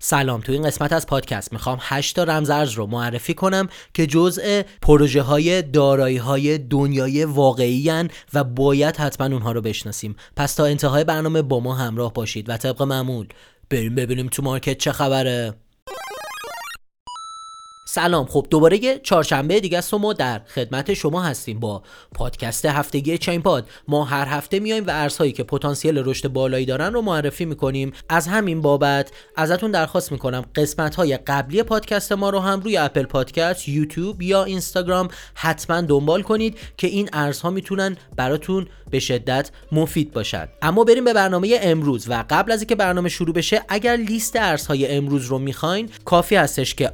سلام تو این قسمت از پادکست می‌خوام 8 تا رمزارز رو معرفی کنم که جزء پروژه های دارایی های دنیای واقعی و باید حتما اونها رو بشناسیم. پس تا انتهای برنامه با ما همراه باشید و طبق معمول بریم ببینیم تو مارکت چه خبره. سلام. خب دوباره یه چهارشنبه دیگه است و ما در خدمت شما هستیم با پادکست هفتگی چین پاد. ما هر هفته میایم و ارزهایی که پتانسیل رشد بالایی دارن رو معرفی می‌کنیم. از همین بابت ازتون درخواست می‌کنم قسمت های قبلی پادکست ما رو هم روی اپل پادکست یوتیوب یا اینستاگرام حتما دنبال کنید که این ارزها می‌تونن براتون به شدت مفید باشد اما بریم به برنامه امروز و قبل از اینکه برنامه شروع بشه اگر لیست ارزهای امروز رو می‌خواین کافی هستش که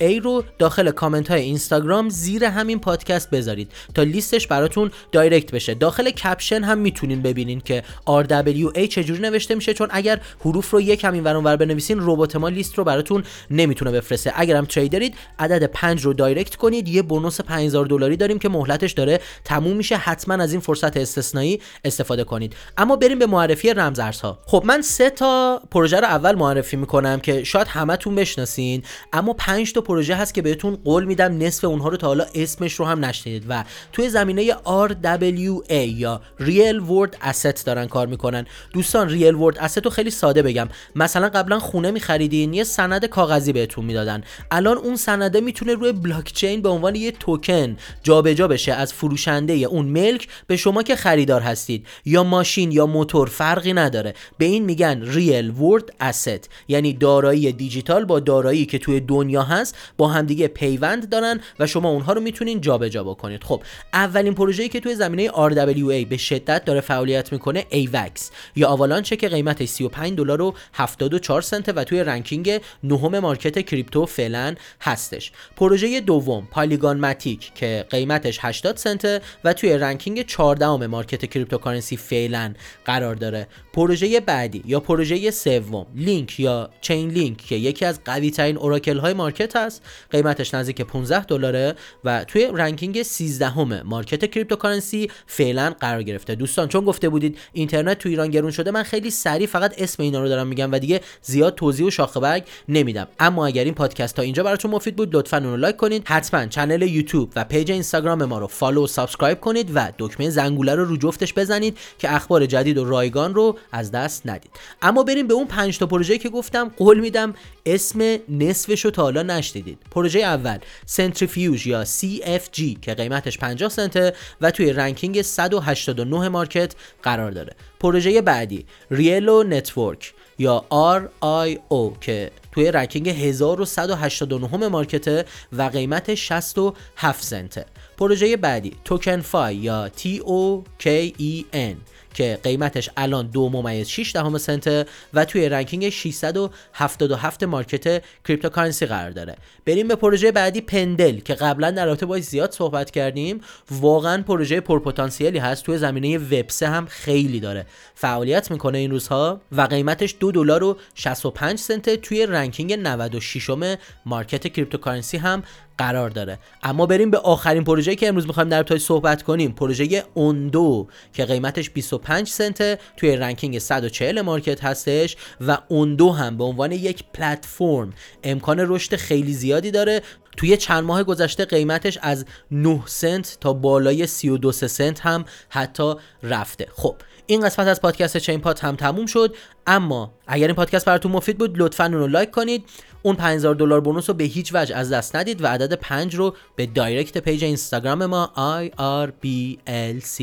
RWA رو داخل کامنت های اینستاگرام زیر همین پادکست بذارید تا لیستش براتون دایرکت بشه. داخل کپشن هم می‌تونین ببینین که RWA چجوری نوشته میشه چون اگر حروف رو یک همین ور بنویسین ربات ما لیست رو براتون نمی‌تونه بفرسته. اگر هم تریدرید عدد 5 رو دایرکت کنید. یه بونوس 5000 دلاری داریم که مهلتش داره. تموم میشه. حتما از این فرصت استثنایی استفاده کنید. اما بریم به معرفی رمزارزها خب من سه تا پروژه رو اول معرفی می‌کنم که شاید همتون بشناسین اما پنج تا پروژه هست که بهتون قول میدم نصف اونها رو تا حالا اسمش رو هم نشنیدید و توی زمینه RWA یا Real World Asset دارن کار می‌کنن. دوستان Real World Asset رو خیلی ساده بگم. مثلا قبلا خونه میخریدین یه سند کاغذی بهتون می‌دادن. الان اون سنده می‌تونه روی بلاک چین به عنوان یه توکن جابجا بشه از فروشنده اون ملک به شما که خریدار هستید. یا ماشین یا موتور فرقی نداره. به این میگن ریل ورد asset یعنی دارایی دیجیتال با دارایی که توی دنیا هست با همدیگه پیوند دارن و شما اونها رو می‌تونین جابجا بکنید. خب اولین پروژه‌ای که توی زمینه RWA به شدت داره فعالیت می‌کنه AVAX یا آوالانچه که قیمتش 35 دلار و 74 سنت و توی ranking نهم market کریپتو فعلا هستش. پروژه دوم پالیگان ماتیک که قیمتش 80 سنت و توی ranking 14 market cryptocurrency فعلا قرار داره. پروژه بعدی یا پروژه سوم لینک یا چین لینک که یکی از قوی ترین oracle های market هست. قیمتش نزدیک 15 دلاره و توی ranking 13 هم market cryptocurrency فعلا قرار گرفته. دوستان چون گفته بودید اینترنت تو ایران گرون شده من خیلی سریع فقط اسم اینا رو دارم میگم و دیگه زیاد توضیح و شاخه برگ نمیدم. اما اگر این پادکست تا اینجا براتون مفید بود لطفا اون رو لایک کنید. حتما کانال یوتیوب و پیج اینستاگرام ما رو follow و subscribe کنید و دکمه زنگوله رو رو جفتش بزنید که اخبار جدید و رایگان رو از دست ندید. اما بریم به اون 5 تا پروژه که گفتم. قول میدم اسم نصفش رو تا حالا نشنیدید پروژه اول سنتریفیوژ یا CFG که قیمتش 50 سنته و توی ranking 189 market قرار داره. پروژه بعدی ریلیو نتورک یا RIO که توی ranking 1189 market و قیمت 67 سنته. پروژه بعدی توکن فای یا TOKEN که قیمتش الان دو ممیز 6 دهم سنت و توی ranking 677 market cryptocurrency قرار داره. بریم به پروژه بعدی پندل که قبلا در رابطه باش زیاد صحبت کردیم. واقعا پروژه پرپتانسیلی هست توی زمینه وب هم خیلی داره. فعالیت می‌کنه این روزها و قیمتش دو دلار و 65 سنت توی ranking 96 market cryptocurrency هم قرار داره. اما بریم به آخرین پروژه که امروز می‌خوایم در صحبت کنیم. پروژه اوندو که قیمتش 25 سنت توی ranking 140 market هستش و اوندو هم به عنوان یک پلتفرم امکان رشد خیلی زیادی داره توی چند ماه گذشته قیمتش از 9 سنت تا بالای 32 سنت هم حتی رفته. خب این قسمت از پادکست چین پاد هم تموم شد. اما اگر این پادکست براتون مفید بود لطفا اون رو لایک کنید. اون 5000 دلار bonus رو به هیچ وجه از دست ندید و عدد 5 رو به direct پیج اینستاگرام ما IRBLC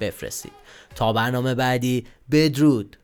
بفرستید. تا برنامه بعدی بدرود.